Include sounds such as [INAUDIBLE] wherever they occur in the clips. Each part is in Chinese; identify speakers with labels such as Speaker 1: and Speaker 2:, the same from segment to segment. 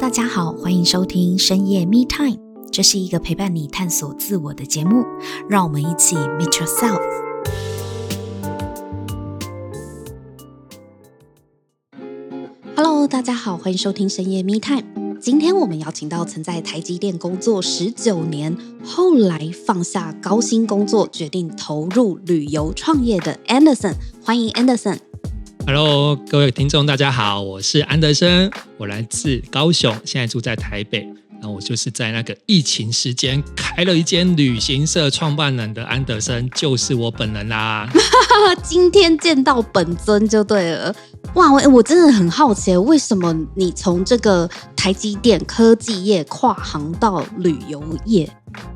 Speaker 1: 大家好，欢迎收听深夜 Me Time，这是一个陪伴你探索自我的节目，让我们一起 Meet Yourself。Hello，大家好，欢迎收听深夜 Me Time。今天我们邀请到曾在台积电工作十九年，后来放下高薪工作，决定投入旅游创业的 Anderson，欢迎 Anderson。
Speaker 2: Hello，各位听众，大家好，我是安德森，我来自高雄，现在住在台北。那我就是在那个疫情时间开了一间旅行社创办人的安德森，就是我本人啦。[LAUGHS]
Speaker 1: 今天见到本尊就对了。哇，我我真的很好奇，为什么你从这个台积电科技业跨行到旅游业？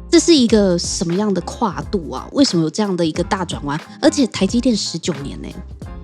Speaker 1: 这是一个什么样的跨度啊？为什么有这样的一个大转弯？而且台积电十九年呢？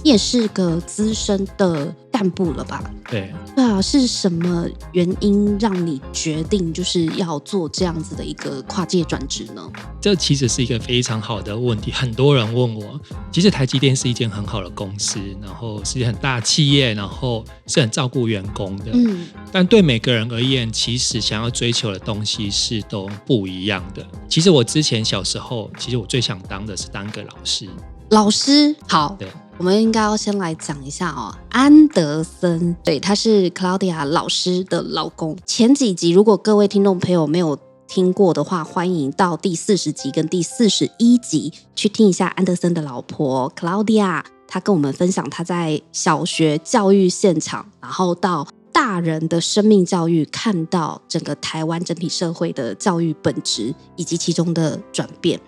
Speaker 1: 你也是个资深的干部了吧？
Speaker 2: 对，
Speaker 1: 对啊，是什么原因让你决定就是要做这样子的一个跨界转职呢？
Speaker 2: 这其实是一个非常好的问题，很多人问我。其实台积电是一间很好的公司，然后是一很大企业，然后是很照顾员工的。嗯，但对每个人而言，其实想要追求的东西是都不一样的。其实我之前小时候，其实我最想当的是当个老师。
Speaker 1: 老师，好。对。我们应该要先来讲一下哦，安德森，对，他是 Claudia 老师的老公。前几集如果各位听众朋友没有听过的话，欢迎到第四十集跟第四十一集去听一下安德森的老婆 Claudia，她跟我们分享她在小学教育现场，然后到大人的生命教育，看到整个台湾整体社会的教育本质以及其中的转变。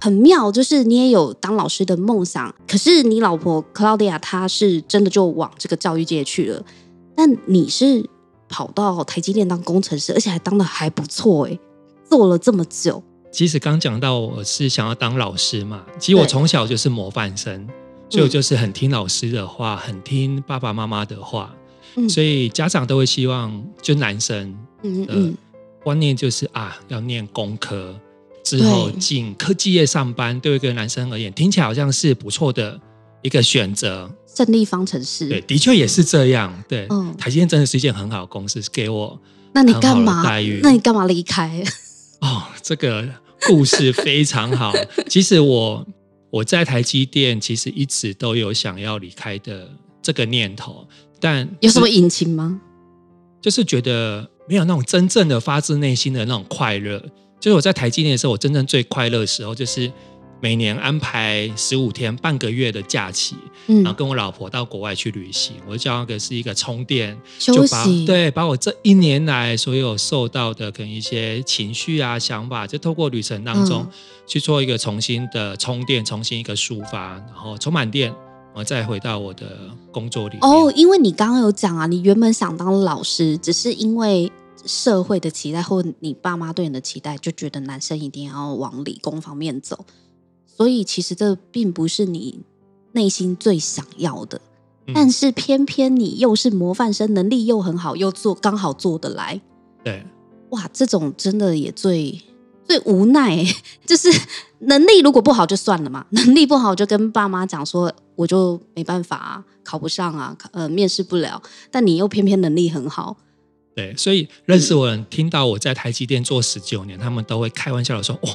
Speaker 1: 很妙，就是你也有当老师的梦想，可是你老婆 Claudia 她是真的就往这个教育界去了，但你是跑到台积电当工程师，而且还当的还不错哎，做了这么久。
Speaker 2: 其实刚讲到我是想要当老师嘛，其实我从小就是模范生，所以我就是很听老师的话，很听爸爸妈妈的话，嗯、所以家长都会希望就男生嗯观念就是啊要念工科。之后进科技业上班，对一个男生而言，听起来好像是不错的一个选择。
Speaker 1: 胜利方程式，
Speaker 2: 对，的确也是这样。对，嗯，台积电真的是一件很好的公司，给我
Speaker 1: 那你干嘛待遇？那你干嘛离开？
Speaker 2: 哦，这个故事非常好。[LAUGHS] 其实我我在台积电其实一直都有想要离开的这个念头，但
Speaker 1: 有什么隐情吗？
Speaker 2: 就是觉得没有那种真正的发自内心的那种快乐。就是我在台积电的时候，我真正最快乐的时候，就是每年安排十五天半个月的假期，嗯，然后跟我老婆到国外去旅行。我就叫那个是一个充电
Speaker 1: 休息，
Speaker 2: 对，把我这一年来所有受到的可能一些情绪啊、想法，就透过旅程当中去做一个重新的充电，重新一个抒发，然后充满电，我再回到我的工作里。
Speaker 1: 哦，因为你刚刚有讲啊，你原本想当老师，只是因为。社会的期待，或你爸妈对你的期待，就觉得男生一定要往理工方面走，所以其实这并不是你内心最想要的。嗯、但是偏偏你又是模范生，能力又很好，又做刚好做得来。
Speaker 2: 对，
Speaker 1: 哇，这种真的也最最无奈，[LAUGHS] 就是能力如果不好就算了嘛，能力不好就跟爸妈讲说，我就没办法啊，考不上啊，呃，面试不了。但你又偏偏能力很好。
Speaker 2: 对，所以认识我的人听到我在台积电做十九年，他们都会开玩笑的说：“哦，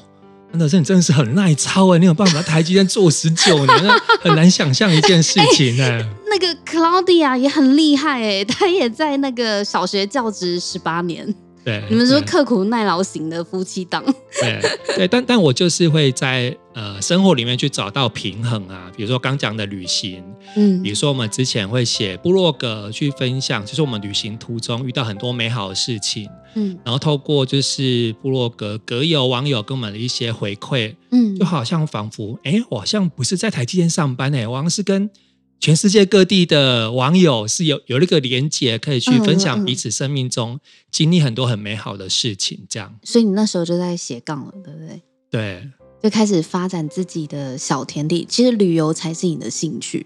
Speaker 2: 安德森，你真的是很耐操哎，你有办法在台积电做十九年，那 [LAUGHS] 很难想象一件事情呢。欸”
Speaker 1: 那个 Claudia 也很厉害哎，她也在那个小学教职十八年。
Speaker 2: 对，
Speaker 1: 你们说刻苦耐劳型的夫妻档。
Speaker 2: 对对，但但我就是会在呃生活里面去找到平衡啊，比如说刚讲的旅行，嗯，比如说我们之前会写部落格去分享，就是我们旅行途中遇到很多美好的事情，嗯，然后透过就是部落格格友网友跟我们的一些回馈，嗯，就好像仿佛哎，我好像不是在台积电上班哎，我好像是跟。全世界各地的网友是有有那个连接，可以去分享彼此生命中经历很多很美好的事情，这样。
Speaker 1: 所以你那时候就在斜杠了，对不对？
Speaker 2: 对，
Speaker 1: 就开始发展自己的小天地。其实旅游才是你的兴趣。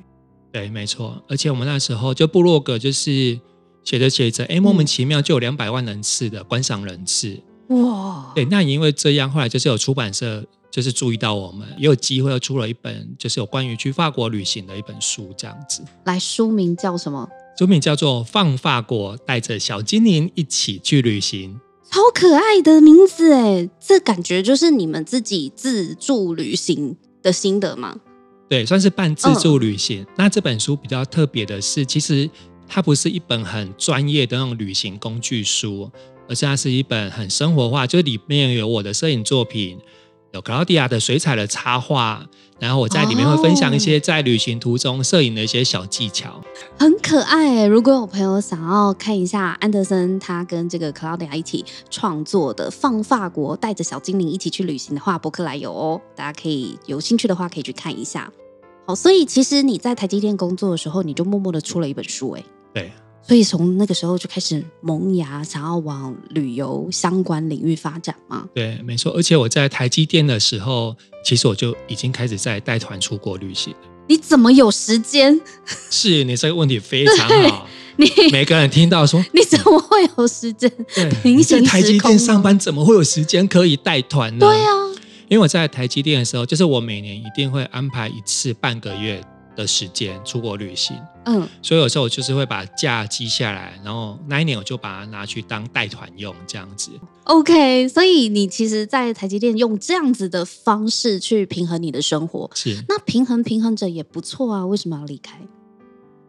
Speaker 2: 对，没错。而且我们那时候就部落格，就是写着写着，哎，莫名其妙就有两百万人次的观赏人次。哇！对，那也因为这样，后来就是有出版社。就是注意到我们也有机会要出了一本，就是有关于去法国旅行的一本书，这样子。
Speaker 1: 来，书名叫什么？
Speaker 2: 书名叫做《放法国，带着小精灵一起去旅行》，
Speaker 1: 超可爱的名字哎！这感觉就是你们自己自助旅行的心得吗？
Speaker 2: 对，算是半自助旅行。嗯、那这本书比较特别的是，其实它不是一本很专业的那种旅行工具书，而是它是一本很生活化，就是里面有我的摄影作品。有 Claudia 的水彩的插画，然后我在里面会分享一些在旅行途中摄影的一些小技巧，
Speaker 1: 很可爱。如果有朋友想要看一下安德森他跟这个 Claudia 一起创作的《放法国，带着小精灵一起去旅行》的话，博客来有哦，大家可以有兴趣的话可以去看一下。好，所以其实你在台积电工作的时候，你就默默的出了一本书，哎，
Speaker 2: 对。
Speaker 1: 所以从那个时候就开始萌芽，想要往旅游相关领域发展嘛？
Speaker 2: 对，没错。而且我在台积电的时候，其实我就已经开始在带团出国旅行。
Speaker 1: 你怎么有时间？
Speaker 2: 是你这个问题非 [LAUGHS] 常好。你每个人听到说，[LAUGHS]
Speaker 1: 你怎么会有时间？
Speaker 2: 对，你在台积电上班，怎么会有时间可以带团呢？
Speaker 1: 对啊，
Speaker 2: 因为我在台积电的时候，就是我每年一定会安排一次半个月。的时间出国旅行，嗯，所以有时候我就是会把假记下来，然后那一年我就把它拿去当带团用，这样子。
Speaker 1: OK，所以你其实，在台积电用这样子的方式去平衡你的生活，
Speaker 2: 是
Speaker 1: 那平衡平衡着也不错啊。为什么要离开？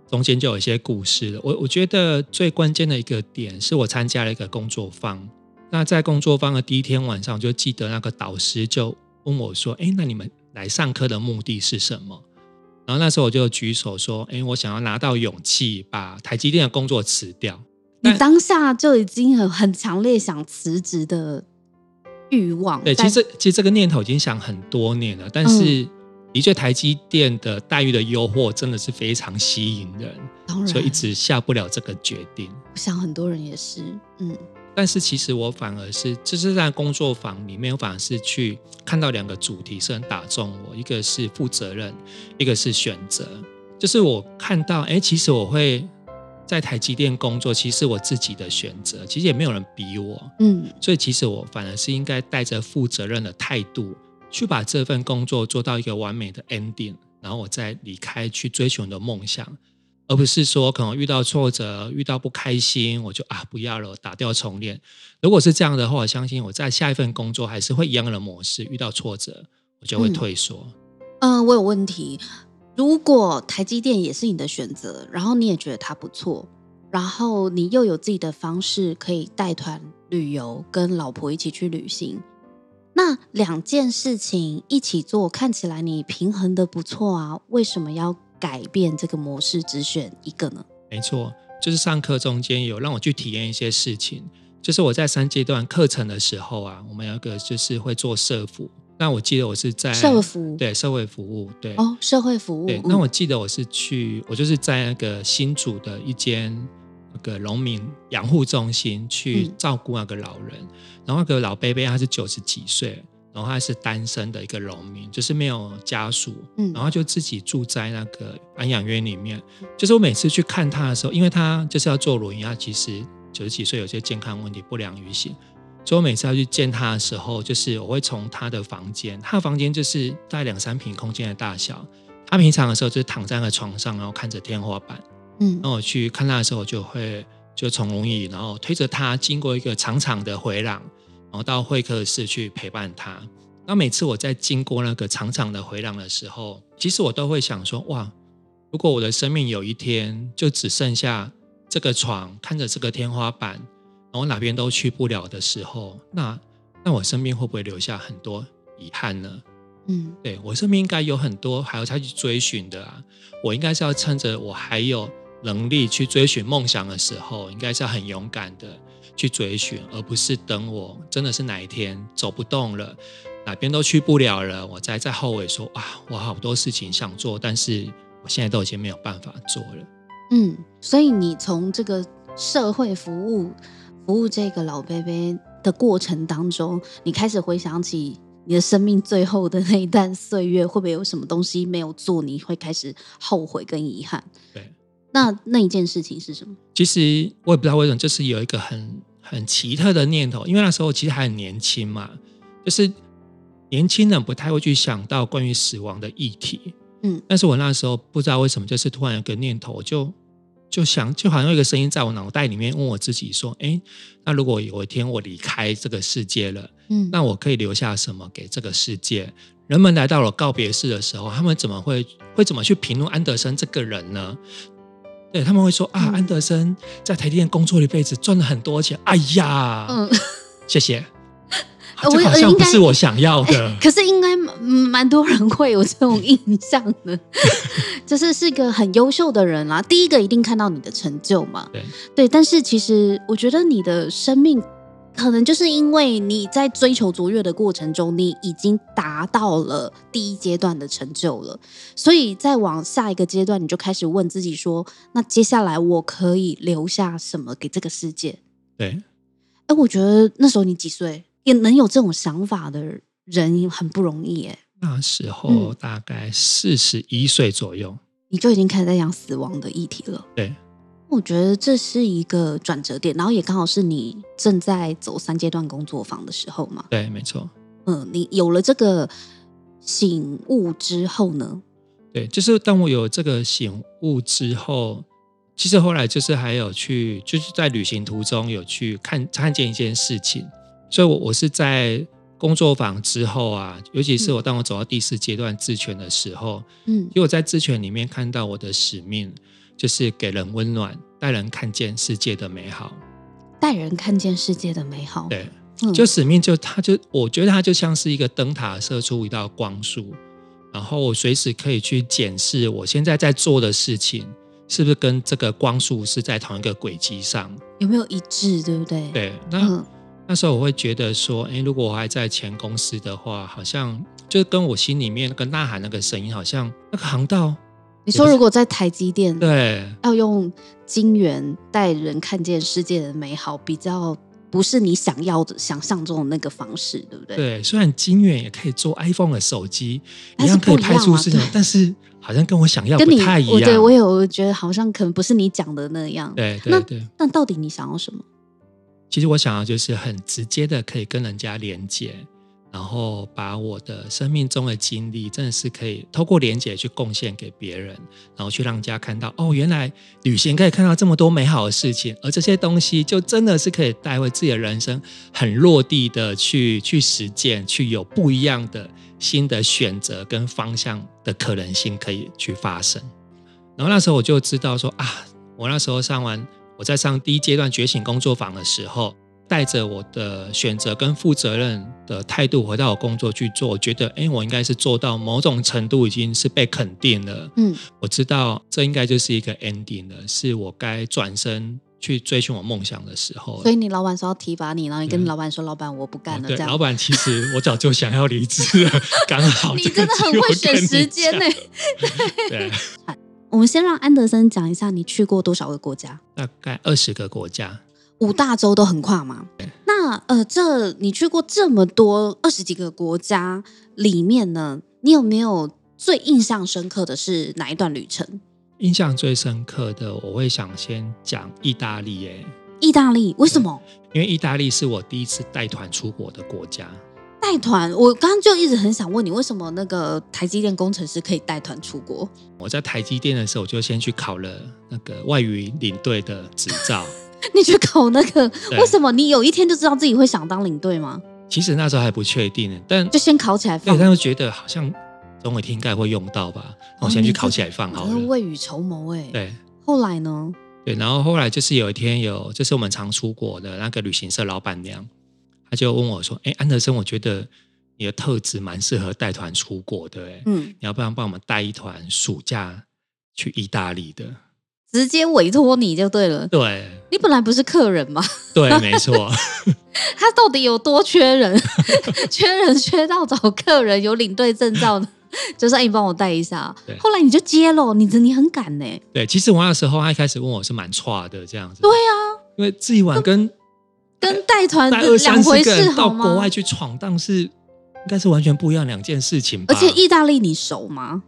Speaker 2: 中间就有一些故事了。我我觉得最关键的一个点是我参加了一个工作坊，那在工作坊的第一天晚上，我就记得那个导师就问我说：“哎，那你们来上课的目的是什么？”然后那时候我就举手说：“哎，我想要拿到勇气，把台积电的工作辞掉。”
Speaker 1: 你当下就已经很很强烈想辞职的欲望。
Speaker 2: 对，其实其实这个念头已经想很多年了，但是的确台积电的待遇的诱惑真的是非常吸引人，所以一直下不了这个决定。
Speaker 1: 我想很多人也是，嗯。
Speaker 2: 但是其实我反而是，就是在工作坊里面，我反而是去看到两个主题是很打中我，一个是负责任，一个是选择。就是我看到，哎，其实我会在台积电工作，其实我自己的选择，其实也没有人逼我，嗯，所以其实我反而是应该带着负责任的态度，去把这份工作做到一个完美的 ending，然后我再离开去追求你的梦想。而不是说可能遇到挫折、遇到不开心，我就啊不要了，打掉重练。如果是这样的话，我相信我在下一份工作还是会一样的模式。遇到挫折，我就会退缩。
Speaker 1: 嗯、呃，我有问题。如果台积电也是你的选择，然后你也觉得它不错，然后你又有自己的方式可以带团旅游，跟老婆一起去旅行，那两件事情一起做，看起来你平衡的不错啊，为什么要？改变这个模式，只选一个呢？
Speaker 2: 没错，就是上课中间有让我去体验一些事情。就是我在三阶段课程的时候啊，我们有一个就是会做社服。那我记得我是在
Speaker 1: 社服，
Speaker 2: 对社会服务，对
Speaker 1: 哦，社会服务。
Speaker 2: 对，那我记得我是去，我就是在那个新竹的一间那个农民养护中心去照顾那个老人，嗯、然后那个老伯伯他是九十几岁。然后他是单身的一个农民，就是没有家属，嗯，然后就自己住在那个安养院里面。就是我每次去看他的时候，因为他就是要坐轮椅，他其实九十几岁，有些健康问题，不良于行。所以我每次要去见他的时候，就是我会从他的房间，他的房间就是大概两三平空间的大小。他平常的时候就是躺在那个床上，然后看着天花板，嗯，那我去看他的时候，我就会就从轮椅，然后推着他经过一个长长的回廊。然后到会客室去陪伴他。那每次我在经过那个长长的回廊的时候，其实我都会想说：哇，如果我的生命有一天就只剩下这个床，看着这个天花板，然后哪边都去不了的时候，那那我身边会不会留下很多遗憾呢？嗯，对，我身边应该有很多还要再去追寻的啊。我应该是要趁着我还有能力去追寻梦想的时候，应该是要很勇敢的。去追寻，而不是等我真的是哪一天走不动了，哪边都去不了了，我再在后悔说啊，我好多事情想做，但是我现在都已经没有办法做了。
Speaker 1: 嗯，所以你从这个社会服务服务这个老伯伯的过程当中，你开始回想起你的生命最后的那一段岁月，会不会有什么东西没有做，你会开始后悔跟遗憾？
Speaker 2: 对，
Speaker 1: 那那一件事情是什么？
Speaker 2: 其实我也不知道为什么，就是有一个很。很奇特的念头，因为那时候其实还很年轻嘛，就是年轻人不太会去想到关于死亡的议题。嗯，但是我那时候不知道为什么，就是突然有个念头，我就就想，就好像有一个声音在我脑袋里面问我自己说：“哎，那如果有一天我离开这个世界了，嗯，那我可以留下什么给这个世界？人们来到了告别式的时候，他们怎么会会怎么去评论安德森这个人呢？对，他们会说啊，安德森在台积电工作了一辈子，赚了很多钱。哎呀，嗯，谢谢。[LAUGHS] ”这好像不是我想要的，
Speaker 1: 可是应该蛮多人会有这种 [LAUGHS] 印象的，[LAUGHS] 就是是个很优秀的人啦。第一个一定看到你的成就嘛，对对。但是其实我觉得你的生命可能就是因为你在追求卓越的过程中，你已经达到了第一阶段的成就了，所以再往下一个阶段，你就开始问自己说：那接下来我可以留下什么给这个世界？
Speaker 2: 对。
Speaker 1: 哎，我觉得那时候你几岁？也能有这种想法的人很不容易耶。
Speaker 2: 那时候大概四十一岁左右，嗯，
Speaker 1: 你就已经开始在讲死亡的议题了。
Speaker 2: 对，
Speaker 1: 我觉得这是一个转折点，然后也刚好是你正在走三阶段工作坊的时候嘛。
Speaker 2: 对，没错。
Speaker 1: 嗯，你有了这个醒悟之后呢？
Speaker 2: 对，就是当我有这个醒悟之后，其实后来就是还有去，就是在旅行途中有去看看见一件事情。所以，我我是在工作坊之后啊，尤其是我当我走到第四阶段自权的时候，嗯，因为我在自权里面看到我的使命，就是给人温暖，带人看见世界的美好，
Speaker 1: 带人看见世界的美好。
Speaker 2: 对，就使命就它就我觉得它就像是一个灯塔射出一道光束，然后我随时可以去检视我现在在做的事情是不是跟这个光束是在同一个轨迹上，
Speaker 1: 有没有一致，对不对？
Speaker 2: 对，那。嗯那时候我会觉得说，哎，如果我还在前公司的话，好像就跟我心里面那个呐喊那个声音，好像那个航道。
Speaker 1: 你说如果在台积电，
Speaker 2: 对，
Speaker 1: 要用晶圆带人看见世界的美好，比较不是你想要的、想象中的那个方式，对不对？
Speaker 2: 对，虽然晶圆也可以做 iPhone 的手机，一样可以拍出事情，但是好像跟我想要不太一样。
Speaker 1: 对，我有觉得好像可能不是你讲的那样。
Speaker 2: 对对对。
Speaker 1: 那那到底你想要什么？
Speaker 2: 其实我想要就是很直接的可以跟人家连接，然后把我的生命中的经历，真的是可以透过连接去贡献给别人，然后去让人家看到哦，原来旅行可以看到这么多美好的事情，而这些东西就真的是可以带回自己的人生，很落地的去去实践，去有不一样的新的选择跟方向的可能性可以去发生。然后那时候我就知道说啊，我那时候上完。我在上第一阶段觉醒工作坊的时候，带着我的选择跟负责任的态度回到我工作去做，我觉得，哎，我应该是做到某种程度已经是被肯定了。嗯，我知道这应该就是一个 ending 了，是我该转身去追寻我梦想的时候。
Speaker 1: 所以你老板说要提拔你，然后你跟老板说：“老板，我不干了。”这样。
Speaker 2: 老板其实我早就想要离职了，[LAUGHS] 刚好
Speaker 1: 你真的很会选时间呢。对。[LAUGHS] 我们先让安德森讲一下，你去过多少个国家？
Speaker 2: 大概二十个国家，
Speaker 1: 五大洲都横跨吗？那呃，这你去过这么多二十几个国家里面呢，你有没有最印象深刻的是哪一段旅程？
Speaker 2: 印象最深刻的，我会想先讲意大利。哎，
Speaker 1: 意大利为什么？
Speaker 2: 因为意大利是我第一次带团出国的国家。
Speaker 1: 带团，我刚刚就一直很想问你，为什么那个台积电工程师可以带团出国？
Speaker 2: 我在台积电的时候，我就先去考了那个外语领队的执照。[LAUGHS]
Speaker 1: 你去考那个？为什么？你有一天就知道自己会想当领队吗？
Speaker 2: 其实那时候还不确定，但
Speaker 1: 就先考起来放。
Speaker 2: 对，但是觉得好像总有一天应该会用到吧，我先去考起来放好了。
Speaker 1: 未雨绸缪哎。
Speaker 2: 对。
Speaker 1: 后来呢？
Speaker 2: 对，然后后来就是有一天有，就是我们常出国的那个旅行社老板娘，她就问我说：“哎，安德森，我觉得。”你的特质蛮适合带团出国的，哎，嗯，你要不然帮我们带一团暑假去意大利的？
Speaker 1: 直接委托你就对了。
Speaker 2: 对，
Speaker 1: 你本来不是客人吗？
Speaker 2: 对，没错。[LAUGHS]
Speaker 1: 他到底有多缺人？[LAUGHS] 缺人缺到找客人有领队证照的，[LAUGHS] 就是你帮我带一下。对，后来你就接了，你你很赶呢。
Speaker 2: 对，其实我那时候他一开始问我是蛮差的这样子。
Speaker 1: 对啊，
Speaker 2: 因为自己玩跟
Speaker 1: 跟带团是两回事？
Speaker 2: 到国外去闯荡是。应该是完全不一样两件事情吧。
Speaker 1: 而且意大利你熟吗？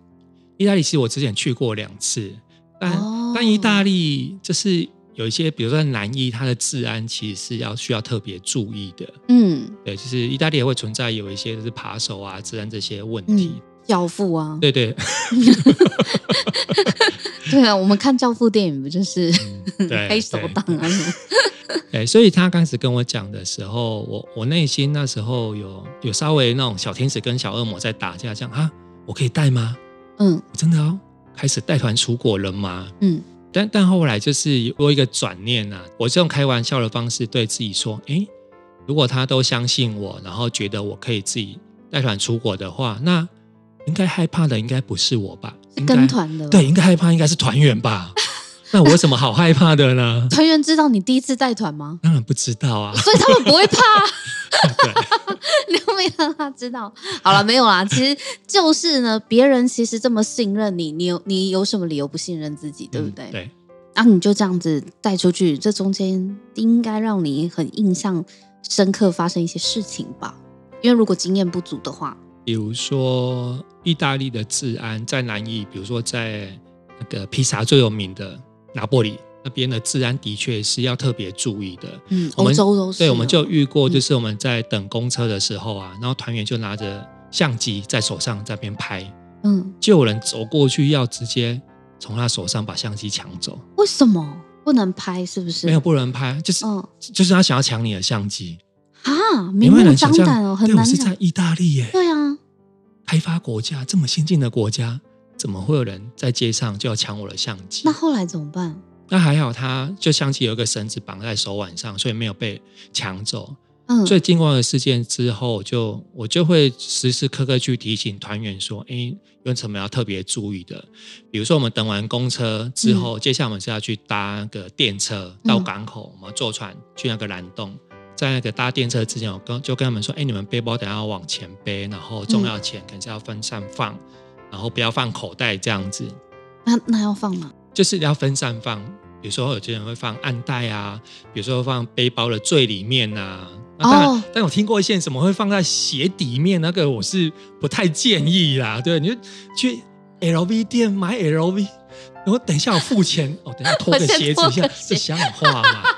Speaker 2: 意大利其实我之前去过两次，但、哦、但意大利就是有一些，比如说南意，它的治安其实是要需要特别注意的。嗯，对，就是意大利也会存在有一些就是扒手啊、治安这些问题。嗯、
Speaker 1: 教父啊，
Speaker 2: 对对，[LAUGHS]
Speaker 1: 对啊，我们看教父电影不就是、
Speaker 2: 嗯、[LAUGHS]
Speaker 1: 黑手党啊？
Speaker 2: 对，[LAUGHS] 所以他刚开始跟我讲的时候，我我内心那时候有有稍微那种小天使跟小恶魔在打架，这样啊，我可以带吗？嗯，我真的要开始带团出国了吗？嗯，但但后来就是有一个转念啊，我是用开玩笑的方式对自己说，哎，如果他都相信我，然后觉得我可以自己带团出国的话，那应该害怕的应该不是我吧？
Speaker 1: 是跟团的，
Speaker 2: 对，应该害怕应该是团员吧？那我有什么好害怕的呢？[LAUGHS]
Speaker 1: 团员知道你第一次带团吗？
Speaker 2: 当然不知道啊，
Speaker 1: 所以他们不会怕。[LAUGHS] 对，[LAUGHS] 你有没有让他知道？好了，没有啦。其实就是呢，别人其实这么信任你，你有你有什么理由不信任自己？对不对？
Speaker 2: 嗯、对。
Speaker 1: 然后、啊、你就这样子带出去，这中间应该让你很印象深刻，发生一些事情吧？因为如果经验不足的话，
Speaker 2: 比如说意大利的治安在南意，比如说在那个披萨最有名的。拿玻里那边的治安的确是要特别注意的。
Speaker 1: 嗯，欧洲都是。
Speaker 2: 对，我们就遇过，就是我们在等公车的时候啊，嗯、然后团员就拿着相机在手上在边拍，嗯，就有人走过去要直接从他手上把相机抢走。
Speaker 1: 为什么不能拍？是不是？
Speaker 2: 没有不能拍，就是，嗯、就是他想要抢你的相机
Speaker 1: 啊！明目张胆哦，很难。
Speaker 2: 对，我是在意大利耶。
Speaker 1: 对啊，
Speaker 2: 开发国家这么先进的国家。怎么会有人在街上就要抢我的相机？
Speaker 1: 那后来怎么办？
Speaker 2: 那还好，他就相机有一个绳子绑在手腕上，所以没有被抢走。嗯，所以经过了事件之后，就我就会时时刻刻去提醒团员说：“哎，有什么要特别注意的？比如说，我们等完公车之后，嗯、接下来我们是要去搭那个电车到港口，我们坐船去那个蓝洞。在那个搭电车之前，我跟就跟他们说：哎，你们背包等下要往前背，然后重要钱肯定是要分散放。”然后不要放口袋这样子，
Speaker 1: 那那要放吗？
Speaker 2: 就是要分散放，比如说有些人会放暗袋啊，比如说放背包的最里面啊。当然，哦、但我听过一些什么会放在鞋底面，那个我是不太建议啦。对，你就去 LV 店买 LV，然后等一下我付钱，[LAUGHS] 哦，等一下脱个鞋子一下，这像话吗？[LAUGHS]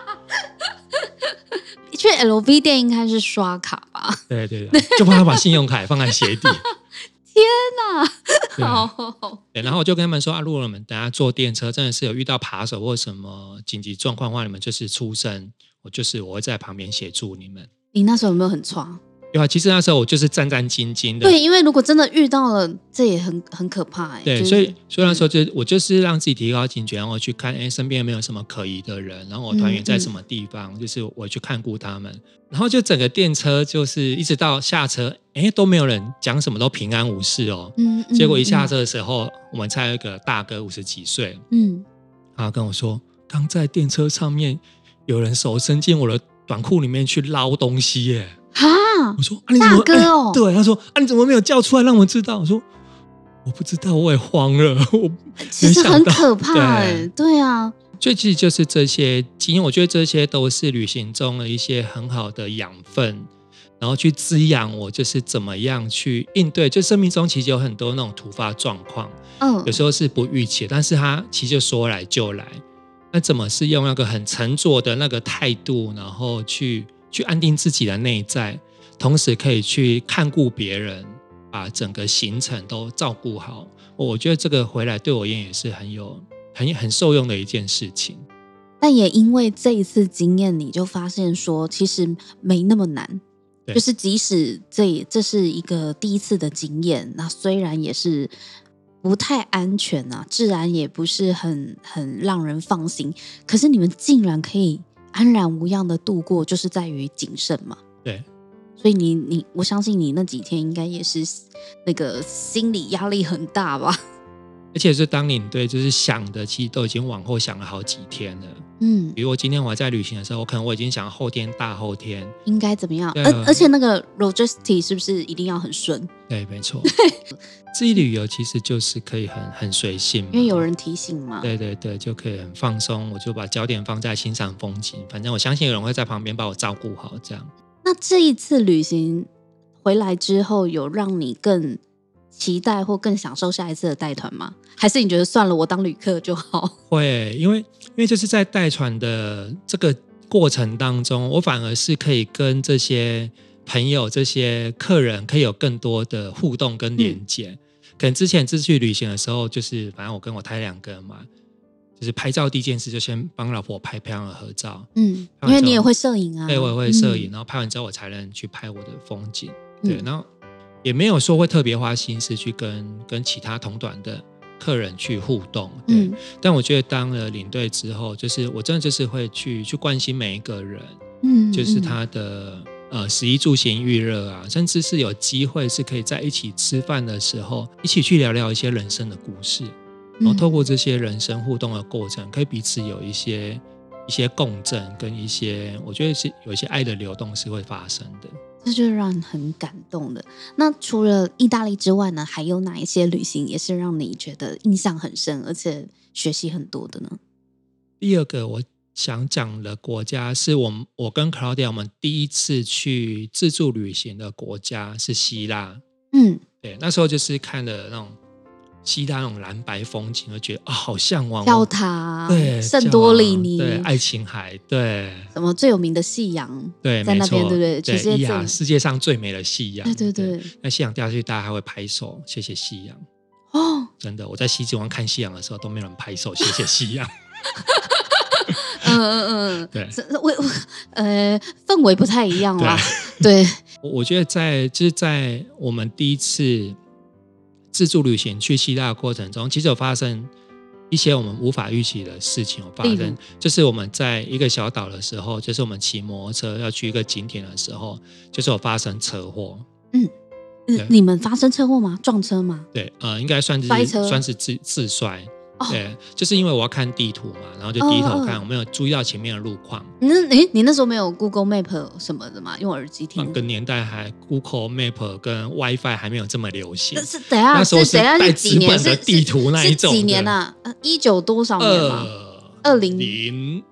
Speaker 1: 去 LV 店应该是刷卡吧？
Speaker 2: 对对对，就怕他把信用卡放在鞋底。[LAUGHS]
Speaker 1: 天哪！[LAUGHS] 好，
Speaker 2: 对，然后我就跟他们说啊，如果你们等下坐电车，真的是有遇到扒手或什么紧急状况的话，你们就是出声，我就是我会在旁边协助你们。
Speaker 1: 你那时候有没有很闯？
Speaker 2: 对啊，其实那时候我就是战战兢兢的。
Speaker 1: 对，因为如果真的遇到了，这也很很可怕哎。
Speaker 2: 对，就是、所以所以那时候就我就是让自己提高警觉，然后去看哎身边有没有什么可疑的人，然后我团员在什么地方，嗯嗯、就是我去看顾他们。然后就整个电车就是一直到下车，哎都没有人讲什么，都平安无事哦。嗯。嗯结果一下车的时候，嗯、我们才有一个大哥五十几岁，嗯，他跟我说，刚在电车上面有人手伸进我的短裤里面去捞东西耶。
Speaker 1: 啊！
Speaker 2: 我说啊，你怎么？
Speaker 1: 大哥哦，
Speaker 2: 对，他说啊，你怎么没有叫出来让我们知道？我说我不知道，我也慌了。我
Speaker 1: 其实很可怕哎，对，对啊。
Speaker 2: 所以其实就是这些经验，我觉得这些都是旅行中的一些很好的养分，然后去滋养我，就是怎么样去应对。就生命中其实有很多那种突发状况，嗯，有时候是不预期，但是他其实就说来就来。那怎么是用那个很沉着的那个态度，然后去。去安定自己的内在，同时可以去看顾别人，把整个行程都照顾好。我觉得这个回来对我而言也是很有很很受用的一件事情。
Speaker 1: 但也因为这一次经验，你就发现说，其实没那么难。就是即使这这是一个第一次的经验，那虽然也是不太安全啊，治安也不是很很让人放心，可是你们竟然可以。安然无恙的度过，就是在于谨慎嘛。
Speaker 2: 对，
Speaker 1: 所以你你，我相信你那几天应该也是那个心理压力很大吧。
Speaker 2: 而且是当你对就是想的，其实都已经往后想了好几天了。嗯，比如我今天我还在旅行的时候，我可能我已经想后天、大后天
Speaker 1: 应该怎么样。而、啊、而且那个 logistic 是不是一定要很顺？
Speaker 2: 对，没错。自己旅游其实就是可以很很随性，
Speaker 1: 因为有人提醒嘛。
Speaker 2: 对对对，就可以很放松，我就把焦点放在欣赏风景。反正我相信有人会在旁边把我照顾好，这样。
Speaker 1: 那这一次旅行回来之后，有让你更期待或更享受下一次的带团吗？还是你觉得算了，我当旅客就好？[LAUGHS]
Speaker 2: 会，因为因为就是在带团的这个过程当中，我反而是可以跟这些朋友、这些客人可以有更多的互动跟连接。嗯、可能之前自去旅行的时候，就是反正我跟我太太两个人嘛，就是拍照第一件事就先帮老婆拍漂亮的合照。
Speaker 1: 嗯，因为你也会摄影啊。
Speaker 2: 对，我也会摄影，嗯、然后拍完之后我才能去拍我的风景。对，然后也没有说会特别花心思去跟跟其他同团的客人去互动。对，嗯、但我觉得当了领队之后，就是我真的就是会去去关心每一个人。嗯，就是他的。呃，食衣住行育乐啊，甚至是有机会是可以在一起吃饭的时候，一起去聊聊一些人生的故事，然后透过这些人生互动的过程，可以彼此有一些一些共振，跟一些我觉得是有一些爱的流动是会发生的，
Speaker 1: 这就是让人很感动的。那除了意大利之外呢，还有哪一些旅行也是让你觉得印象很深，而且学习很多的呢？
Speaker 2: 第二个我。想讲的国家是我们，我跟 Claudia 我们第一次去自助旅行的国家是希腊。嗯，对，那时候就是看了那种希腊那种蓝白风景，就觉得啊、哦，好向往
Speaker 1: 教堂，
Speaker 2: 对，
Speaker 1: 圣多里尼，
Speaker 2: 对，爱琴海，对，
Speaker 1: 什么最有名的夕阳，
Speaker 2: 对，
Speaker 1: 在那边，对不对？
Speaker 2: 对，伊亚世界上最美的夕阳，
Speaker 1: 对对对。
Speaker 2: 那夕阳掉下去，大家还会拍手，谢谢夕阳。哦，真的，我在西子湾看夕阳的时候，都没有人拍手，谢谢夕阳。[LAUGHS]
Speaker 1: 嗯嗯嗯，对，我我呃氛围不太一样啦。对，[LAUGHS]
Speaker 2: 我我觉得在就是在我们第一次自助旅行去希腊的过程中，其实有发生一些我们无法预期的事情。有发生，就是我们在一个小岛的时候，就是我们骑摩托车要去一个景点的时候，就是有发生车祸。嗯，
Speaker 1: 你们发生车祸吗？撞车吗？
Speaker 2: 对，呃，应该算是算是自自摔。对，就是因为我要看地图嘛，然后就低头看，我没有注意到前面的路况。
Speaker 1: 你那，诶，你那时候没有 Google Map 什么的吗？用耳机听。
Speaker 2: 那个年代还 Google Map 跟 WiFi 还没有这么流行。
Speaker 1: 是等下，
Speaker 2: 那时候是带纸本的地图那一种。
Speaker 1: 几年啊？一九多少年吗？二零零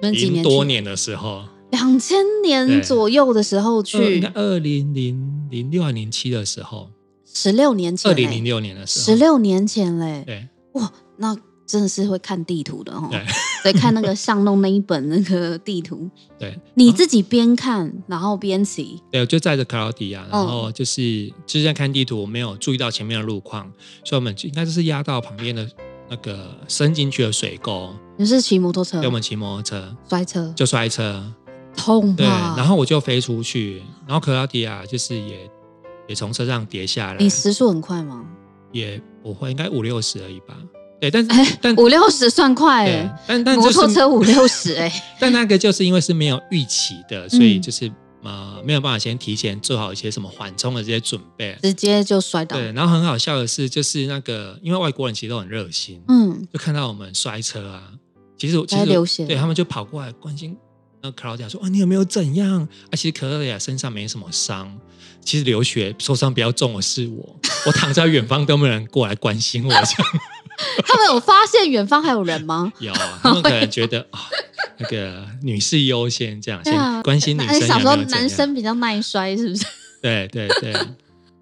Speaker 2: 零多年的时候，
Speaker 1: 两千年左右的时候去。
Speaker 2: 二零零零六还零七的时候，
Speaker 1: 十六年前。
Speaker 2: 二零零六年的时候，
Speaker 1: 十六年前嘞。
Speaker 2: 对。
Speaker 1: 哇，那真的是会看地图的哦。对，[LAUGHS] 看那个巷弄那一本那个地图。[LAUGHS]
Speaker 2: 对，
Speaker 1: 你自己边看然后边骑。
Speaker 2: 对，我就载着 Claudia，然后就是就是在看地图，我没有注意到前面的路况，所以我们就应该就是压到旁边的那个伸进去的水沟。
Speaker 1: 你是骑摩托车？
Speaker 2: 对，我们骑摩托车
Speaker 1: 摔车
Speaker 2: 就摔车，
Speaker 1: 痛。
Speaker 2: 对，然后我就飞出去，然后 Claudia 就是也也从车上跌下来。
Speaker 1: 你时速很快吗？
Speaker 2: 也不会，应该五六十而已吧。对，但是、欸、但
Speaker 1: 五六十算快哎，
Speaker 2: 但但、
Speaker 1: 就是、摩托车五六十哎，[LAUGHS]
Speaker 2: 但那个就是因为是没有预期的，所以就是、嗯、呃没有办法先提前做好一些什么缓冲的这些准备，
Speaker 1: 直接就摔倒。
Speaker 2: 对，然后很好笑的是，就是那个因为外国人其实都很热心，嗯，就看到我们摔车啊，其实其实对他们就跑过来关心。那 Claudia 说：“啊，你有没有怎样？啊，其实 Claudia 身上没什么伤，其实流血受伤比较重的是我，我躺在远方都没有人过来关心我。这样 [LAUGHS]
Speaker 1: 他们有发现远方还有人吗？
Speaker 2: 有，他们可能觉得啊、哦，那个女士优先，这样先关心女生有没有怎样。想说
Speaker 1: 男生比较耐摔，是不是？
Speaker 2: 对 [LAUGHS] 对对。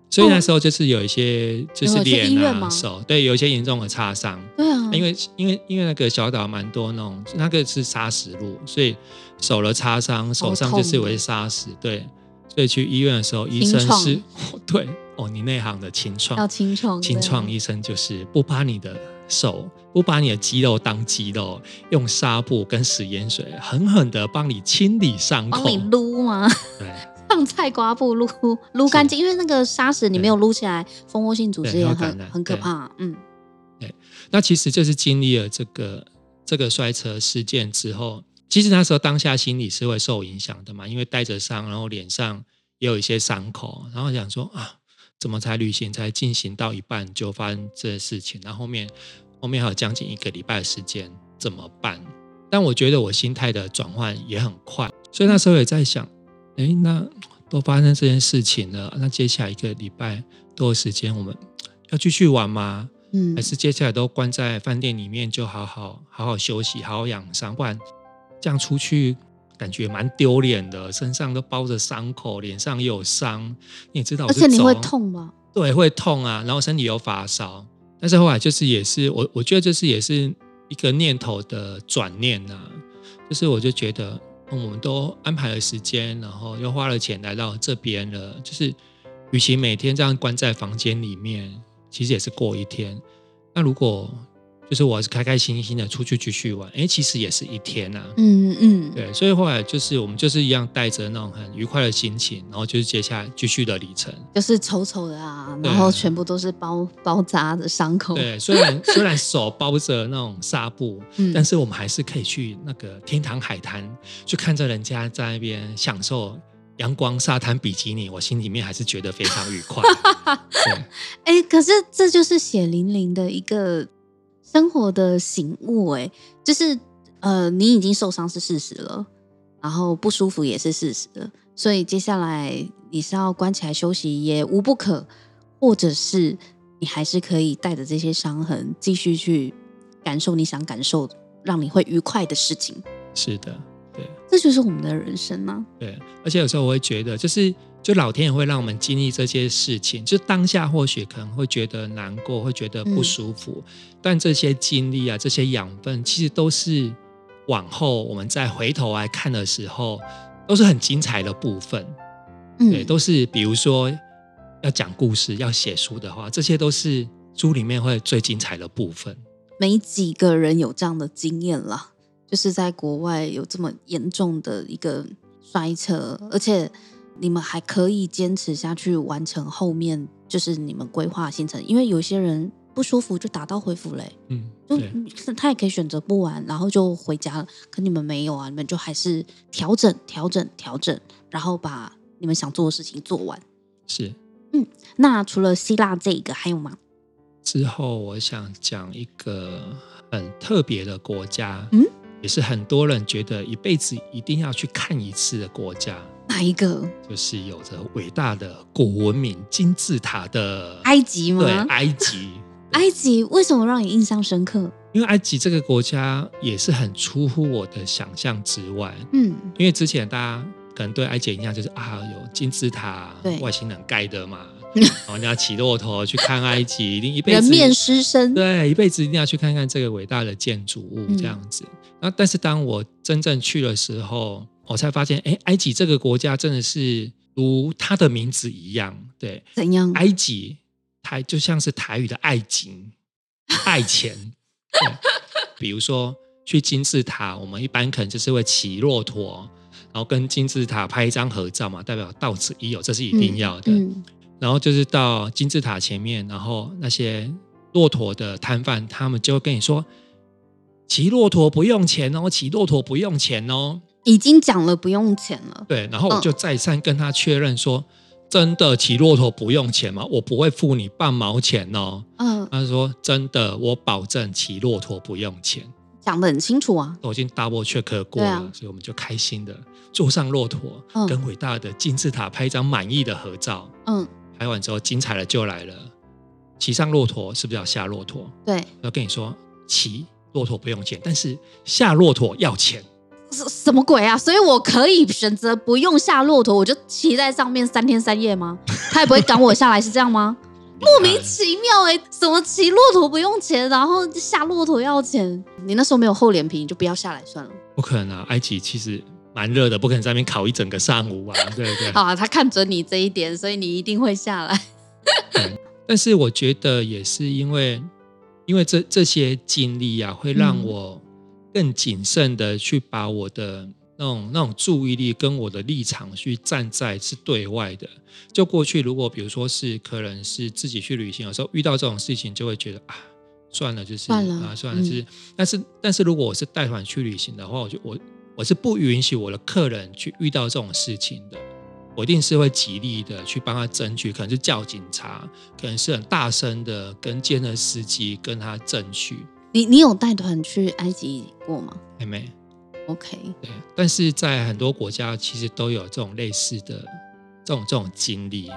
Speaker 2: 所以那时候就是有一些就是脸啊手，对，有一些严重的擦伤。
Speaker 1: 对啊，
Speaker 2: 因为因为因为那个小岛蛮多那种，那个是砂石路，所以。”手的擦伤，手上就是有些砂石，对，所以去医院的时候，医生是，[LAUGHS] 对，哦，你那行的清创，
Speaker 1: 要清创，
Speaker 2: 清创医生就是不把你的手，不把你的肌肉当肌肉，用纱布跟食盐水狠狠的帮你清理伤口，
Speaker 1: 帮你撸吗？
Speaker 2: 对，
Speaker 1: 上菜瓜布撸撸干净，因为那个砂石你没有撸起来，蜂窝性组织也很很可怕，嗯，
Speaker 2: 对，那其实就是经历了这个这个摔车事件之后。其实那时候当下心里是会受影响的嘛，因为带着伤，然后脸上也有一些伤口，然后想说啊，怎么才旅行才进行到一半就发生这些事情？然后后面后面还有将近一个礼拜的时间，怎么办？但我觉得我心态的转换也很快，所以那时候也在想，哎，那都发生这件事情了，那接下来一个礼拜多的时间，我们要继续玩吗？嗯，还是接下来都关在饭店里面，就好好好好休息，好好养伤，不然。这样出去感觉蛮丢脸的，身上都包着伤口，脸上也有伤，你也知道。
Speaker 1: 而且你会痛吗？
Speaker 2: 对，会痛啊，然后身体又发烧。但是后来就是也是我，我觉得这是也是一个念头的转念呐、啊。就是我就觉得，我们都安排了时间，然后又花了钱来到这边了，就是与其每天这样关在房间里面，其实也是过一天。那如果就是我是开开心心的出去继续玩，哎，其实也是一天呐、啊。
Speaker 1: 嗯嗯，
Speaker 2: 对，所以后来就是我们就是一样带着那种很愉快的心情，然后就是接下来继续的旅程。
Speaker 1: 就是丑丑的啊，然后全部都是包 [LAUGHS] 包扎的伤口。
Speaker 2: 对，虽然虽然手包着那种纱布，嗯、但是我们还是可以去那个天堂海滩，去看着人家在那边享受阳光沙滩比基尼，我心里面还是觉得非常愉快。[LAUGHS] 对，
Speaker 1: 哎，可是这就是血淋淋的一个。生活的醒悟，哎，就是呃，你已经受伤是事实了，然后不舒服也是事实了，所以接下来你是要关起来休息也无不可，或者是你还是可以带着这些伤痕继续去感受你想感受，让你会愉快的事情。
Speaker 2: 是的，对，
Speaker 1: 这就是我们的人生吗？
Speaker 2: 对，而且有时候我会觉得，就是。就老天也会让我们经历这些事情，就当下或许可能会觉得难过，会觉得不舒服，嗯、但这些经历啊，这些养分，其实都是往后我们再回头来看的时候，都是很精彩的部分。嗯、对，都是比如说要讲故事、要写书的话，这些都是书里面会最精彩的部分。
Speaker 1: 没几个人有这样的经验了，就是在国外有这么严重的一个摔车，而且。你们还可以坚持下去，完成后面就是你们规划行程。因为有些人不舒服就打道回府嘞，嗯，就他也可以选择不玩，然后就回家了。可你们没有啊，你们就还是调整、调整、调整，然后把你们想做的事情做完。
Speaker 2: 是，
Speaker 1: 嗯，那除了希腊这个还有吗？
Speaker 2: 之后我想讲一个很特别的国家，嗯，也是很多人觉得一辈子一定要去看一次的国家。
Speaker 1: 哪一个？
Speaker 2: 就是有着伟大的古文明金字塔的
Speaker 1: 埃及吗？
Speaker 2: 对，埃及。[LAUGHS]
Speaker 1: 埃及为什么让你印象深刻？
Speaker 2: 因为埃及这个国家也是很出乎我的想象之外。嗯，因为之前大家可能对埃及的印象就是啊，有金字塔，对，外星人盖的嘛。[LAUGHS] 然后你要骑骆驼去看埃及，一定一辈子人
Speaker 1: 面狮身。
Speaker 2: 对，一辈子一定要去看看这个伟大的建筑物这样子。那、嗯、但是当我真正去的时候。我才发现，哎，埃及这个国家真的是如它的名字一样，对，
Speaker 1: 怎样？
Speaker 2: 埃及台就像是台语的爱情，[LAUGHS] 爱钱。对，比如说去金字塔，我们一般可能就是会骑骆驼，然后跟金字塔拍一张合照嘛，代表到此一游，这是一定要的。嗯嗯、然后就是到金字塔前面，然后那些骆驼的摊贩，他们就会跟你说，骑骆驼不用钱哦，骑骆驼不用钱哦。
Speaker 1: 已经讲了不用钱了，
Speaker 2: 对，然后我就再三跟他确认说，嗯、真的骑骆驼不用钱吗？我不会付你半毛钱哦。嗯，他说真的，我保证骑骆驼不用钱，
Speaker 1: 讲得很清楚啊。
Speaker 2: 我已经 double check 过了，啊、所以我们就开心的坐上骆驼，嗯、跟伟大的金字塔拍一张满意的合照。嗯，拍完之后精彩的就来了，骑上骆驼是不是要下骆驼？
Speaker 1: 对，
Speaker 2: 要跟你说骑骆驼不用钱，但是下骆驼要钱。
Speaker 1: 什么鬼啊！所以我可以选择不用下骆驼，我就骑在上面三天三夜吗？[LAUGHS] 他也不会赶我下来，是这样吗？[LAUGHS] 莫名其妙哎、欸，怎么骑骆驼不用钱，然后下骆驼要钱？你那时候没有厚脸皮，你就不要下来算了。
Speaker 2: 不可能啊，埃及其实蛮热的，不可能在那边烤一整个上午啊，[LAUGHS] 对不对？
Speaker 1: 好啊，他看准你这一点，所以你一定会下来。
Speaker 2: 但是我觉得也是因为，因为这这些经历啊，会让我、嗯。更谨慎的去把我的那种那种注意力跟我的立场去站在是对外的。就过去，如果比如说是可能是自己去旅行，有时候遇到这种事情，就会觉得啊，算了，就是
Speaker 1: 算了
Speaker 2: 啊，算了，就是。嗯、但是，但是如果我是带团去旅行的话，我就我我是不允许我的客人去遇到这种事情的。我一定是会极力的去帮他争取，可能是叫警察，可能是很大声的跟兼的司机跟他争取。
Speaker 1: 你你有带团去埃及过吗？
Speaker 2: 还没。
Speaker 1: OK。
Speaker 2: 对，但是在很多国家其实都有这种类似的这种这种经历，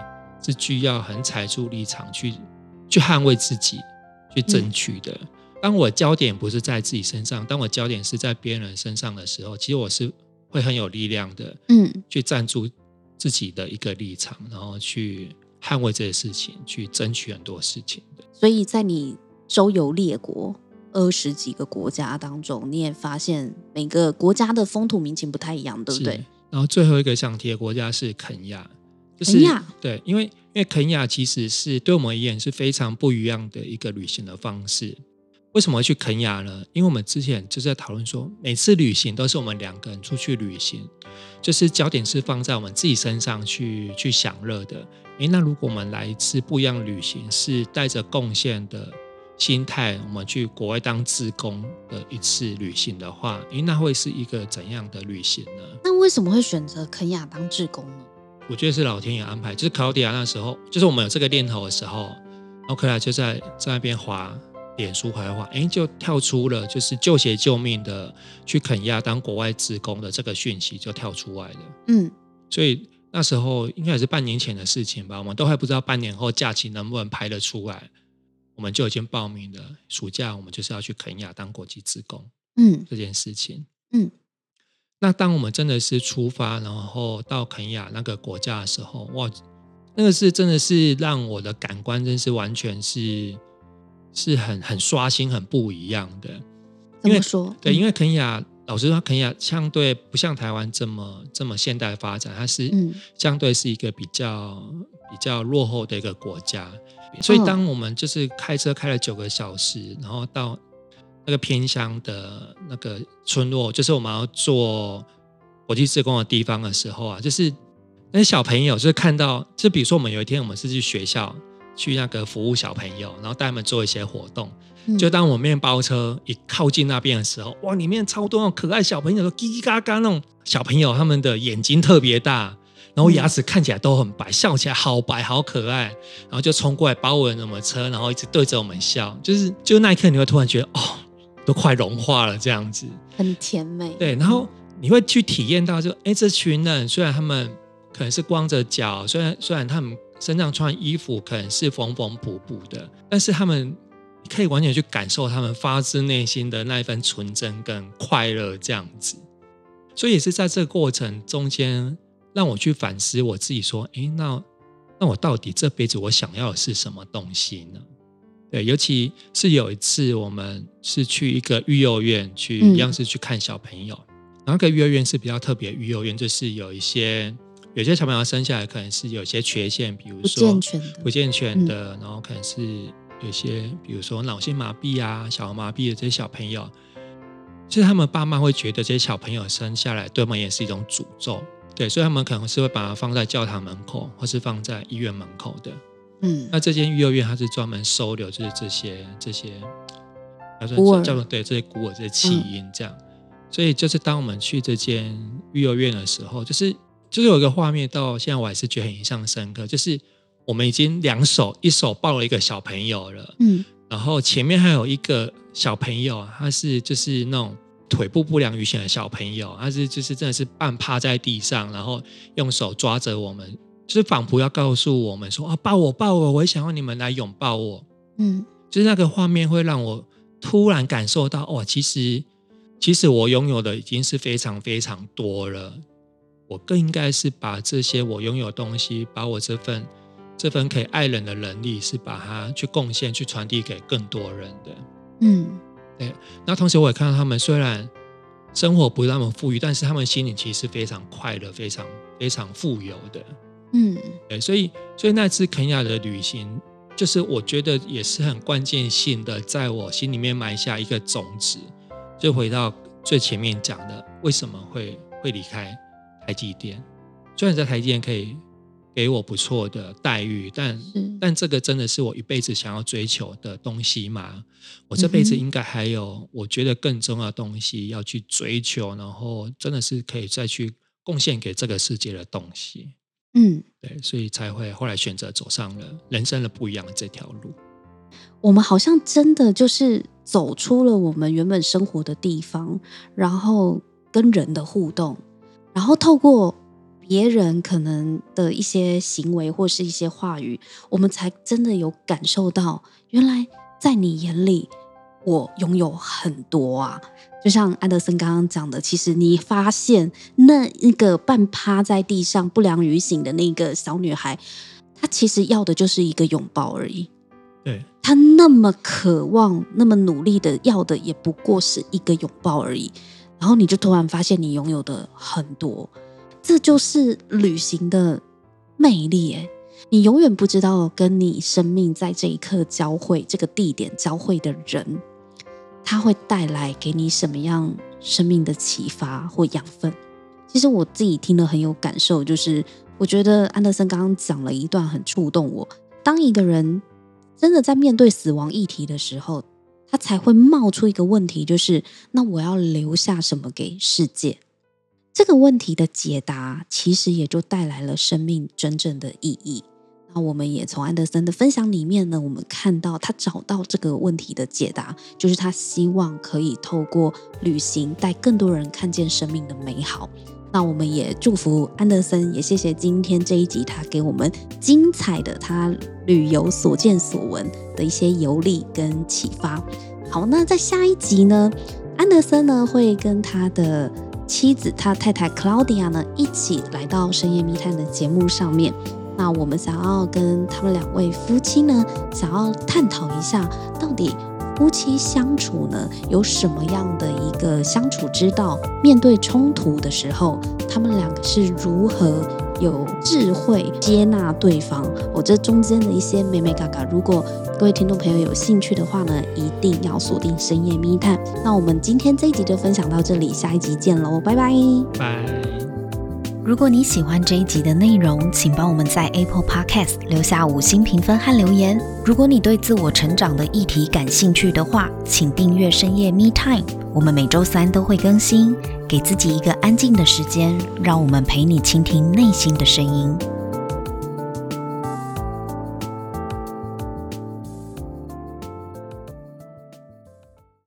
Speaker 2: 是需要很踩住立场去去捍卫自己，去争取的。嗯、当我焦点不是在自己身上，当我焦点是在别人身上的时候，其实我是会很有力量的。嗯，去站住自己的一个立场，然后去捍卫这些事情，去争取很多事情的。
Speaker 1: 所以在你周游列国。二十几个国家当中，你也发现每个国家的风土民情不太一样，对不对？
Speaker 2: 然后最后一个想提的国家是肯亚，就是肯亚对，因为因为肯亚其实是对我们而言是非常不一样的一个旅行的方式。为什么会去肯亚呢？因为我们之前就是在讨论说，每次旅行都是我们两个人出去旅行，就是焦点是放在我们自己身上去去享乐的。诶，那如果我们来一次不一样旅行，是带着贡献的心态，我们去国外当志工的一次旅行的话，诶，那会是一个怎样的旅行呢？
Speaker 1: 那为什么会选择肯亚当志工呢？
Speaker 2: 我觉得是老天爷安排。就是克劳迪亚那时候，就是我们有这个念头的时候，奥克莱就在在那边滑。脸书回来的话，哎，就跳出了就是救鞋救命的去肯亚当国外志工的这个讯息就跳出来了。嗯，所以那时候应该也是半年前的事情吧，我们都还不知道半年后假期能不能排得出来，我们就已经报名了。暑假我们就是要去肯亚当国际职工。嗯，这件事情。嗯，那当我们真的是出发，然后到肯亚那个国家的时候，哇，那个是真的是让我的感官真是完全是。是很很刷新、很不一样的。
Speaker 1: 怎么说？
Speaker 2: 对，因为肯亚，老实说，肯亚相对不像台湾这么这么现代发展，它是相对是一个比较比较落后的一个国家。所以，当我们就是开车开了九个小时，然后到那个偏乡的那个村落，就是我们要做国际志工的地方的时候啊，就是那些小朋友，就是看到，就比如说我们有一天我们是去学校。去那个服务小朋友，然后带他们做一些活动。嗯、就当我们面包车一靠近那边的时候，哇，里面超多那种可爱小朋友，叽叽嘎嘎那种小朋友，他们的眼睛特别大，然后牙齿看起来都很白，嗯、笑起来好白好可爱，然后就冲过来包围我们车，然后一直对着我们笑，就是就那一刻你会突然觉得哦，都快融化了这样子，
Speaker 1: 很甜美。
Speaker 2: 对，然后你会去体验到就，就哎，这群人虽然他们可能是光着脚，虽然虽然他们。身上穿衣服可能是缝缝补补的，但是他们可以完全去感受他们发自内心的那一份纯真跟快乐这样子。所以也是在这个过程中间，让我去反思我自己，说：“诶，那那我到底这辈子我想要的是什么东西呢？”对，尤其是有一次我们是去一个育幼院去，一样是去看小朋友，嗯、然后那个育幼院是比较特别育幼院，就是有一些。有些小朋友生下来可能是有些缺陷，比如说不健全的，不健全的，然后可能是有些，比如说脑性麻痹啊、小儿麻痹的这些小朋友，其实他们爸妈会觉得这些小朋友生下来对他们也是一种诅咒，对，所以他们可能是会把它放在教堂门口，或是放在医院门口的。嗯，那这间育幼院它是专门收留就是这些这些，叫做叫做对这些孤儿这些弃婴这样，嗯、所以就是当我们去这间育幼院的时候，就是。就是有一个画面，到现在我还是觉得很印象深刻。就是我们已经两手一手抱了一个小朋友了，嗯，然后前面还有一个小朋友，他是就是那种腿部不良于行的小朋友，他是就是真的是半趴在地上，然后用手抓着我们，就是仿佛要告诉我们说啊，抱我抱我，我也想要你们来拥抱我，嗯，就是那个画面会让我突然感受到，哦，其实其实我拥有的已经是非常非常多了。我更应该是把这些我拥有的东西，把我这份这份可以爱人的能力，是把它去贡献、去传递给更多人的。嗯，对。那同时我也看到他们虽然生活不是那么富裕，但是他们心里其实是非常快乐、非常非常富有的。嗯，对。所以，所以那次肯亚的旅行，就是我觉得也是很关键性的，在我心里面埋下一个种子。就回到最前面讲的，为什么会会离开？台积电，虽然在台积电可以给我不错的待遇，但但这个真的是我一辈子想要追求的东西吗？我这辈子应该还有我觉得更重要的东西要去追求，然后真的是可以再去贡献给这个世界的东西。嗯，对，所以才会后来选择走上了人生的不一样的这条路。
Speaker 1: 我们好像真的就是走出了我们原本生活的地方，然后跟人的互动。然后透过别人可能的一些行为或是一些话语，我们才真的有感受到，原来在你眼里，我拥有很多啊！就像安德森刚刚讲的，其实你发现那一个半趴在地上不良于行的那个小女孩，她其实要的就是一个拥抱而已。
Speaker 2: 对，
Speaker 1: 她那么渴望、那么努力的要的，也不过是一个拥抱而已。然后你就突然发现你拥有的很多，这就是旅行的魅力诶，你永远不知道跟你生命在这一刻交汇、这个地点交汇的人，他会带来给你什么样生命的启发或养分。其实我自己听了很有感受，就是我觉得安德森刚刚讲了一段很触动我。当一个人真的在面对死亡议题的时候，他才会冒出一个问题，就是那我要留下什么给世界？这个问题的解答，其实也就带来了生命真正的意义。那我们也从安德森的分享里面呢，我们看到他找到这个问题的解答，就是他希望可以透过旅行带更多人看见生命的美好。那我们也祝福安德森，也谢谢今天这一集他给我们精彩的他旅游所见所闻的一些游历跟启发。好，那在下一集呢，安德森呢会跟他的妻子，他太太 Claudia 呢一起来到深夜密探的节目上面。那我们想要跟他们两位夫妻呢，想要探讨一下到底。夫妻相处呢，有什么样的一个相处之道？面对冲突的时候，他们两个是如何有智慧接纳对方？我、哦、这中间的一些美美嘎嘎，如果各位听众朋友有兴趣的话呢，一定要锁定深夜密探。那我们今天这一集就分享到这里，下一集见喽，拜拜，
Speaker 2: 拜。
Speaker 3: 如果你喜欢这一集的内容，请帮我们在 Apple Podcast 留下五星评分和留言。如果你对自我成长的议题感兴趣的话，请订阅深夜 Me Time，我们每周三都会更新。给自己一个安静的时间，让我们陪你倾听内心的声音。